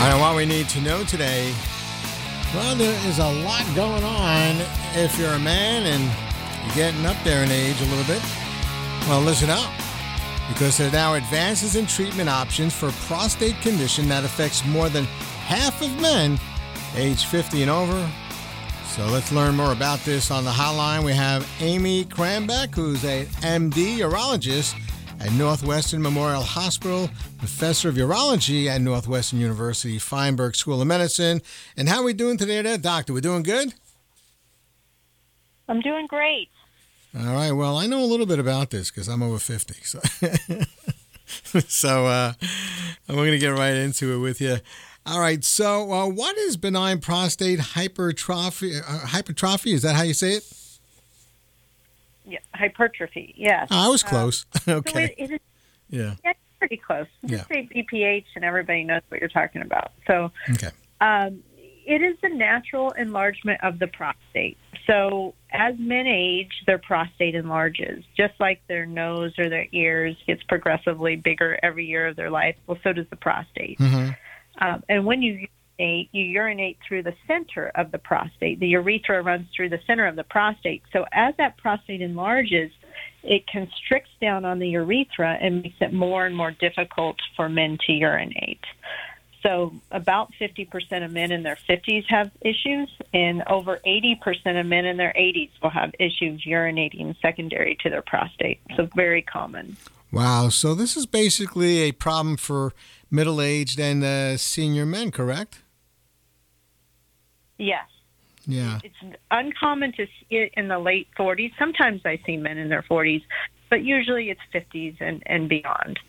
All right, what we need to know today. Well, there is a lot going on if you're a man and you're getting up there in age a little bit. Well, listen up because there are now advances in treatment options for prostate condition that affects more than half of men age 50 and over. So let's learn more about this on the hotline. We have Amy Krambeck, who's a MD urologist at Northwestern Memorial Hospital, professor of urology at Northwestern University Feinberg School of Medicine. And how are we doing today there, doctor? We're doing good? I'm doing great. All right. Well, I know a little bit about this because I'm over 50. So, so uh, we're going to get right into it with you. All right. So, uh, what is benign prostate hypertrophy? Uh, hypertrophy? Is that how you say it? Yeah, hypertrophy. Yes. Oh, I was close. Um, okay. So it, it is, yeah. Yeah, pretty close. Just Yeah. say BPH, and everybody knows what you're talking about. So, Okay. um, it is the natural enlargement of the prostate. So, as men age, their prostate enlarges, just like their nose or their ears gets progressively bigger every year of their life. Well, so does the prostate. hmm Um, and when you urinate, you urinate through the center of the prostate. The urethra runs through the center of the prostate. So as that prostate enlarges, it constricts down on the urethra and makes it more and more difficult for men to urinate. So about 50% of men in their 50s have issues, and over 80% of men in their 80s will have issues urinating secondary to their prostate. So very common. Wow. So this is basically a problem for middle-aged and uh, senior men, correct? Yes. Yeah. it's uncommon to see it in the late 40s. Sometimes I see men in their 40s, but usually it's 50s and, and beyond.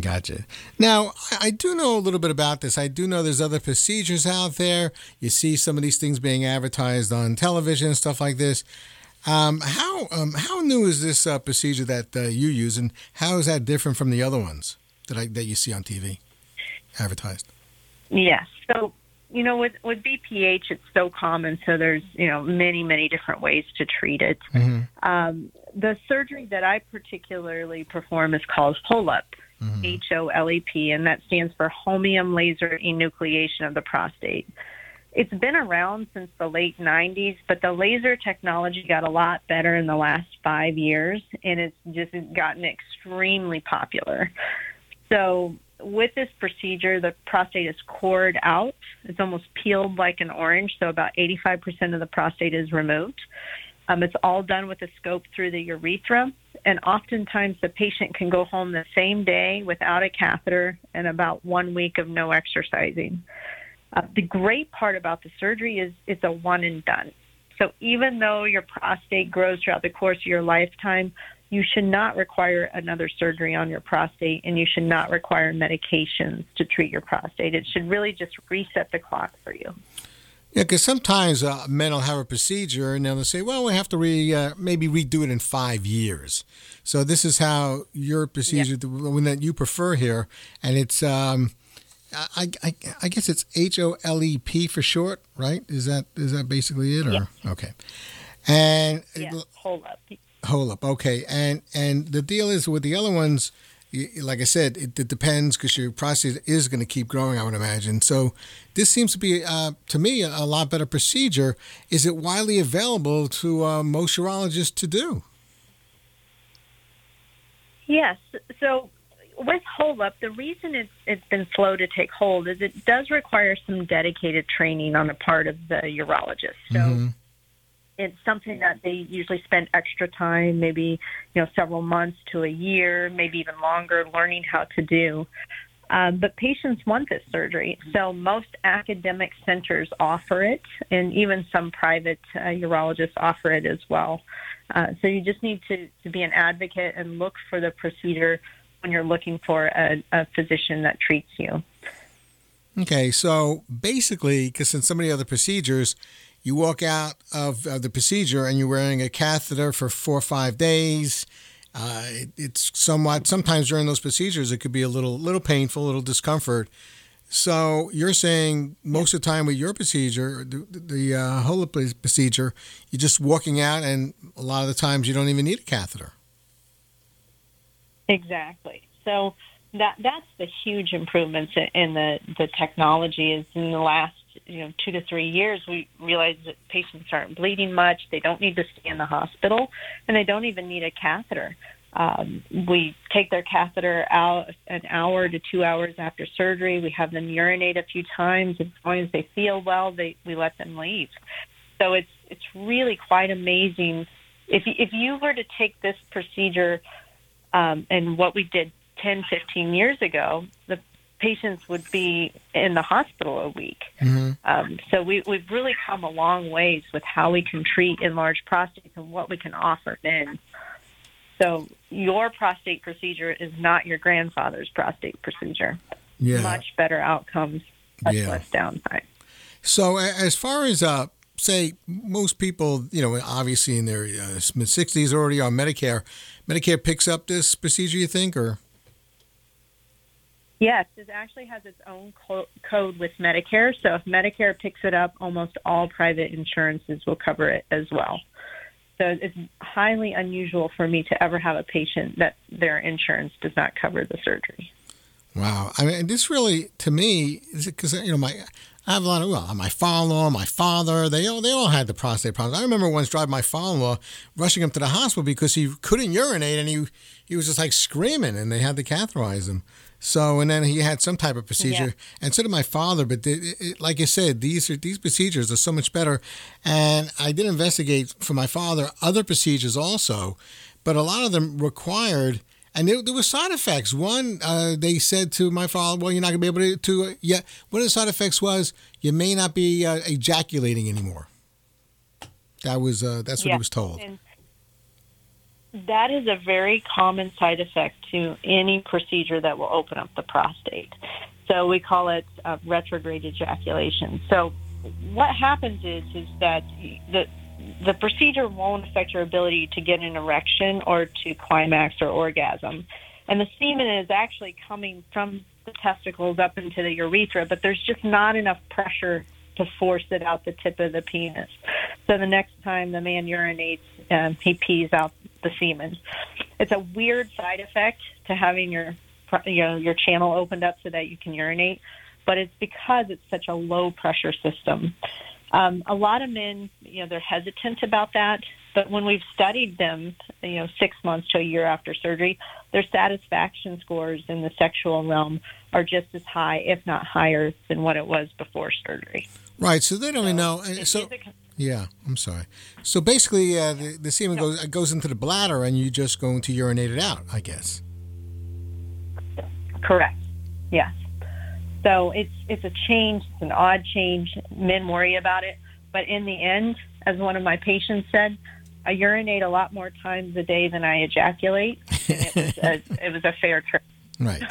Gotcha. Now, I I do know a little bit about this. I do know there's other procedures out there. You see some of these things being advertised on television and stuff like this. Um, how um, how new is this uh, procedure that uh, you use, and how is that different from the other ones that I, that you see on TV advertised? Yes. So, you know, with, with BPH, it's so common. So there's, you know, many, many different ways to treat it. Mhm. Um, the surgery that I particularly perform is called HOLEP, H O L E P, and that stands for Holmium Laser Enucleation of the Prostate. It's been around since the late 90s, but the laser technology got a lot better in the last five years, and it's just gotten extremely popular. So, with this procedure, the prostate is cored out. It's almost peeled like an orange, so about 85% of the prostate is removed. Um, it's all done with a scope through the urethra, and oftentimes the patient can go home the same day without a catheter and about one week of no exercising. Uh, the great part about the surgery is it's a one and done. So even though your prostate grows throughout the course of your lifetime, you should not require another surgery on your prostate and you should not require medications to treat your prostate. It should really just reset the clock for you. Yeah, because sometimes uh, men will have a procedure and they'll say, "Well, we have to re uh, maybe redo it in five years." So this is how your procedure, the one that you prefer here, and it's um, I, I, I guess it's H O L E P for short, right? Is that is that basically it, or Yeah. okay? And Yeah, HOLEP. Hold up, okay. And and the deal is with the other ones, like I said, it, it depends because your prostate is going to keep growing. I would imagine. So this seems to be, uh, to me, a, lot better procedure. Is it widely available to uh, most urologists to do? Yes. So with HOLEP, the reason it's it's been slow to take hold is it does require some dedicated training on the part of the urologist. So Mhm. It's something that they usually spend extra time, maybe you know several months to a year, maybe even longer, learning how to do. Um, but patients want this surgery, so most academic centers offer it, and even some private uh, urologists offer it as well. Uh, so you just need to, to be an advocate and look for the procedure when you're looking for a, a physician that treats you. Okay, so basically, because in so many other procedures, you walk out of, of the procedure and you're wearing a catheter for four or five days. Uh, it, it's somewhat sometimes during those procedures it could be a little little painful, a little discomfort. So you're saying most of the time with your procedure, the, the uh, HOLEP procedure, you're just walking out, and a lot of the times you don't even need a catheter. Exactly. So that that's the huge improvements in the the technology is in the last you know two to three years we realize that patients aren't bleeding much. They don't need to stay in the hospital and they don't even need a catheter. Um, we take their catheter out an hour to two hours after surgery. We have them urinate a few times as long as they feel well they we let them leave. So it's it's really quite amazing. If if you were to take this procedure um, and what we did 10, 15 years ago, the patients would be in the hospital a week. Mm-hmm. Um, so we, we've really come a long ways with how we can treat enlarged prostates and what we can offer then. So your prostate procedure is not your grandfather's prostate procedure. Yeah. Much better outcomes, much yeah. less downtime. So as far as uh, say most people, you know, obviously in their uh, mid 60s already on Medicare, Medicare picks up this procedure, you think, or? Yes, it actually has its own co- code with Medicare. So if Medicare picks it up, almost all private insurances will cover it as well. So it's highly unusual for me to ever have a patient that their insurance does not cover the surgery. Wow, I mean, this really, to me, is because you know my I have a lot of well, my father-in-law, my father, they all they all had the prostate problems. I remember once driving my father-in-law, rushing him to the hospital because he couldn't urinate and he he was just like screaming, and they had to catheterize him. So and then he had some type of procedure, yeah. and so did my father. But it, it, like I said, these are, these procedures are so much better. And I did investigate for my father other procedures also, but a lot of them required and there, there were side effects. One, uh, they said to my father, "Well, you're not going to be able to." to uh, yeah, one of the side effects was you may not be uh, ejaculating anymore. That was uh, that's what yeah. he was told. And that is a very common side effect to any procedure that will open up the prostate. So we call it uh, retrograde ejaculation. So what happens is is that the the procedure won't affect your ability to get an erection or to climax or orgasm. And the semen is actually coming from the testicles up into the urethra, but there's just not enough pressure to force it out the tip of the penis. So the next time the man urinates, um, he pees out the semen. It's a weird side effect to having your you know your channel opened up so that you can urinate, but it's because it's such a low pressure system. Um, a lot of men, you know, they're hesitant about that. But when we've studied them, you know, six months to a year after surgery, their satisfaction scores in the sexual realm are just as high, if not higher, than what it was before surgery. Right. So they don't so know. So yeah, I'm sorry. So basically, uh, the, the semen no. goes goes into the bladder, and you're just going to urinate it out, I guess. Correct. Yes. So it's it's a change, it's an odd change. Men worry about it, but in the end, as one of my patients said, I urinate a lot more times a day than I ejaculate. And it was a, it was a fair trade. Right,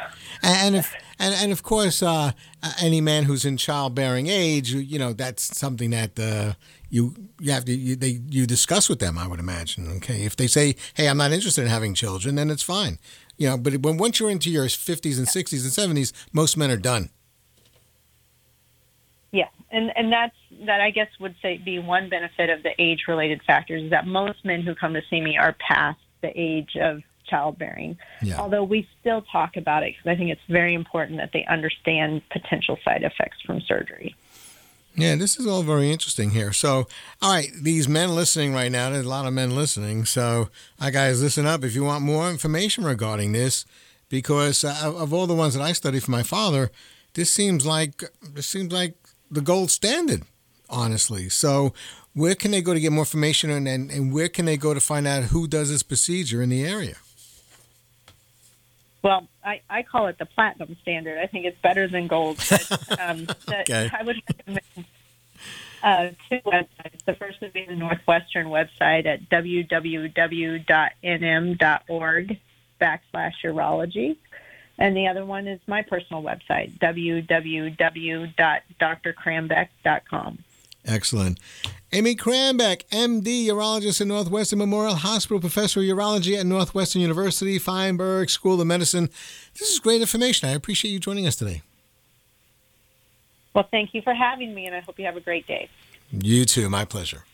and if and, and of course, uh, any man who's in childbearing age, you know, that's something that uh, you you have to you, they you discuss with them. I would imagine. Okay, if they say, "Hey, I'm not interested in having children," then it's fine. You know, but when once you're into your 50s and 60s and 70s, most men are done. Yeah, and and that's that. I guess would say be one benefit of the age-related factors is that most men who come to see me are past the age of childbearing. Yeah. Although we still talk about it because I think it's very important that they understand potential side effects from surgery. Yeah, this is all very interesting here. So, all right, these men listening right now, there's a lot of men listening. So, I guys, listen up if you want more information regarding this, because uh, of all the ones that I studied for my father, this seems like this seems like the gold standard, honestly. So, where can they go to get more information and, and, and where can they go to find out who does this procedure in the area? Well, I, I call it the platinum standard. I think it's better than gold. But, um, okay. I would recommend uh, two websites. The first would be the Northwestern website at www.nm.org backslash urology. And the other one is my personal website, www.drkrambeck.com. Excellent. Amy Krambeck, MD, urologist at Northwestern Memorial Hospital, professor of urology at Northwestern University, Feinberg School of Medicine. This is great information. I appreciate you joining us today. Well, thank you for having me, and I hope you have a great day. You too. My pleasure.